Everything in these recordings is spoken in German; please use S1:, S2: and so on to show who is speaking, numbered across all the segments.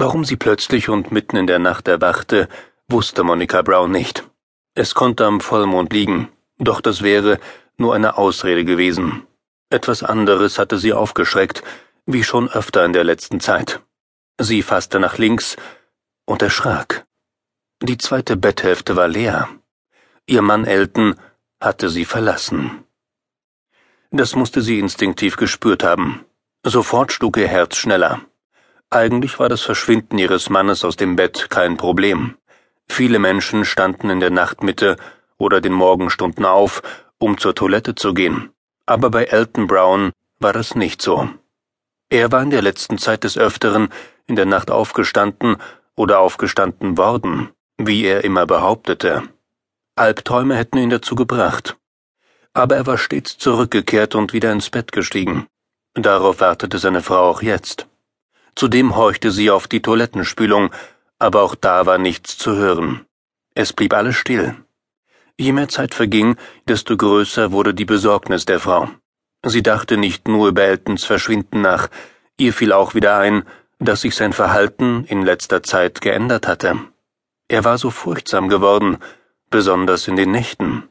S1: Warum sie plötzlich und mitten in der Nacht erwachte, wusste Monica Brown nicht. Es konnte am Vollmond liegen, doch das wäre nur eine Ausrede gewesen. Etwas anderes hatte sie aufgeschreckt, wie schon öfter in der letzten Zeit. Sie fasste nach links und erschrak. Die zweite Betthälfte war leer. Ihr Mann Elton hatte sie verlassen. Das musste sie instinktiv gespürt haben. Sofort schlug ihr Herz schneller. Eigentlich war das Verschwinden ihres Mannes aus dem Bett kein Problem. Viele Menschen standen in der Nachtmitte oder den Morgenstunden auf, um zur Toilette zu gehen. Aber bei Elton Brown war das nicht so. Er war in der letzten Zeit des Öfteren in der Nacht aufgestanden oder aufgestanden worden, wie er immer behauptete. Albträume hätten ihn dazu gebracht. Aber er war stets zurückgekehrt und wieder ins Bett gestiegen. Darauf wartete seine Frau auch jetzt. Zudem horchte sie auf die Toilettenspülung, aber auch da war nichts zu hören. Es blieb alles still. Je mehr Zeit verging, desto größer wurde die Besorgnis der Frau. Sie dachte nicht nur über Eltons Verschwinden nach, ihr fiel auch wieder ein, dass sich sein Verhalten in letzter Zeit geändert hatte. Er war so furchtsam geworden, besonders in den Nächten.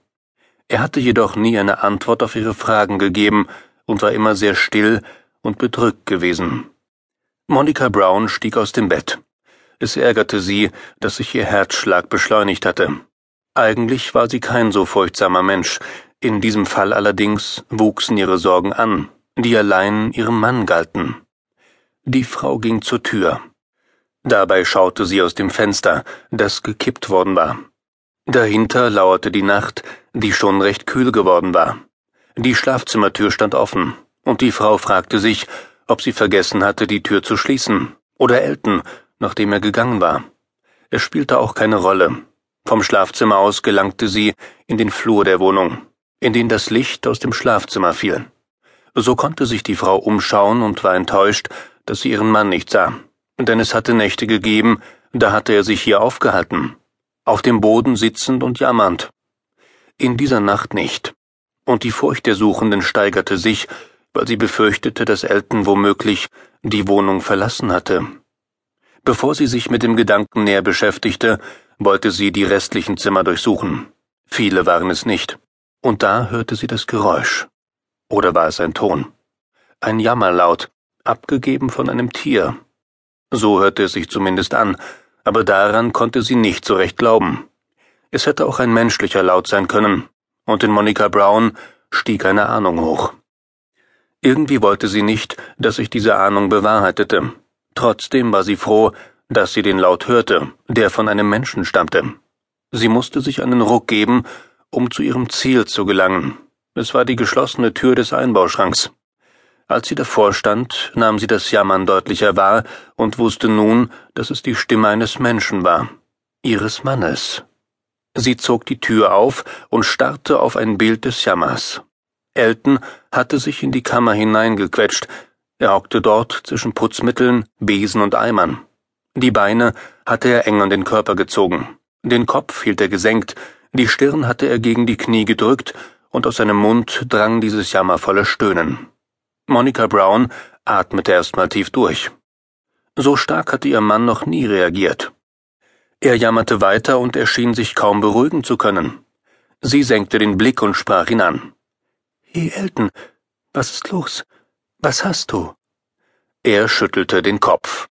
S1: Er hatte jedoch nie eine Antwort auf ihre Fragen gegeben und war immer sehr still und bedrückt gewesen. Monica Brown stieg aus dem Bett. Es ärgerte sie, dass sich ihr Herzschlag beschleunigt hatte. Eigentlich war sie kein so furchtsamer Mensch, in diesem Fall allerdings wuchsen ihre Sorgen an, die allein ihrem Mann galten. Die Frau ging zur Tür. Dabei schaute sie aus dem Fenster, das gekippt worden war. Dahinter lauerte die Nacht, die schon recht kühl geworden war. Die Schlafzimmertür stand offen, und die Frau fragte sich, ob sie vergessen hatte, die Tür zu schließen, oder Elton, nachdem er gegangen war. Es spielte auch keine Rolle. Vom Schlafzimmer aus gelangte sie in den Flur der Wohnung in den das Licht aus dem Schlafzimmer fiel. So konnte sich die Frau umschauen und war enttäuscht, dass sie ihren Mann nicht sah, denn es hatte Nächte gegeben, da hatte er sich hier aufgehalten, auf dem Boden sitzend und jammernd. In dieser Nacht nicht. Und die Furcht der Suchenden steigerte sich, weil sie befürchtete, dass Elton womöglich die Wohnung verlassen hatte. Bevor sie sich mit dem Gedanken näher beschäftigte, wollte sie die restlichen Zimmer durchsuchen. Viele waren es nicht. Und da hörte sie das Geräusch. Oder war es ein Ton? Ein Jammerlaut, abgegeben von einem Tier. So hörte es sich zumindest an, aber daran konnte sie nicht so recht glauben. Es hätte auch ein menschlicher Laut sein können, und in Monica Brown stieg eine Ahnung hoch. Irgendwie wollte sie nicht, dass sich diese Ahnung bewahrheitete. Trotzdem war sie froh, dass sie den Laut hörte, der von einem Menschen stammte. Sie musste sich einen Ruck geben um zu ihrem Ziel zu gelangen. Es war die geschlossene Tür des Einbauschranks. Als sie davor stand, nahm sie das Jammern deutlicher wahr und wusste nun, dass es die Stimme eines Menschen war, ihres Mannes. Sie zog die Tür auf und starrte auf ein Bild des Jammers. Elton hatte sich in die Kammer hineingequetscht, er hockte dort zwischen Putzmitteln, Besen und Eimern. Die Beine hatte er eng an den Körper gezogen, den Kopf hielt er gesenkt, die Stirn hatte er gegen die Knie gedrückt, und aus seinem Mund drang dieses jammervolle Stöhnen. Monica Brown atmete erstmal tief durch. So stark hatte ihr Mann noch nie reagiert. Er jammerte weiter und er schien sich kaum beruhigen zu können. Sie senkte den Blick und sprach ihn an. Hey, Elton, was ist los? Was hast du? Er schüttelte den Kopf.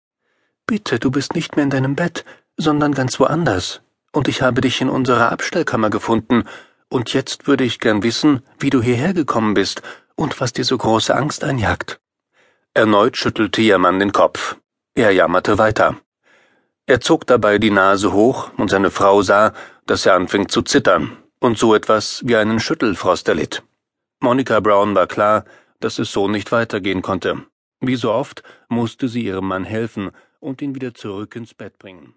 S1: Bitte, du bist nicht mehr in deinem Bett, sondern ganz woanders und ich habe dich in unserer Abstellkammer gefunden, und jetzt würde ich gern wissen, wie du hierher gekommen bist und was dir so große Angst einjagt. Erneut schüttelte ihr Mann den Kopf. Er jammerte weiter. Er zog dabei die Nase hoch, und seine Frau sah, dass er anfing zu zittern und so etwas wie einen Schüttelfrost erlitt. Monica Brown war klar, dass es so nicht weitergehen konnte. Wie so oft musste sie ihrem Mann helfen und ihn wieder zurück ins Bett bringen.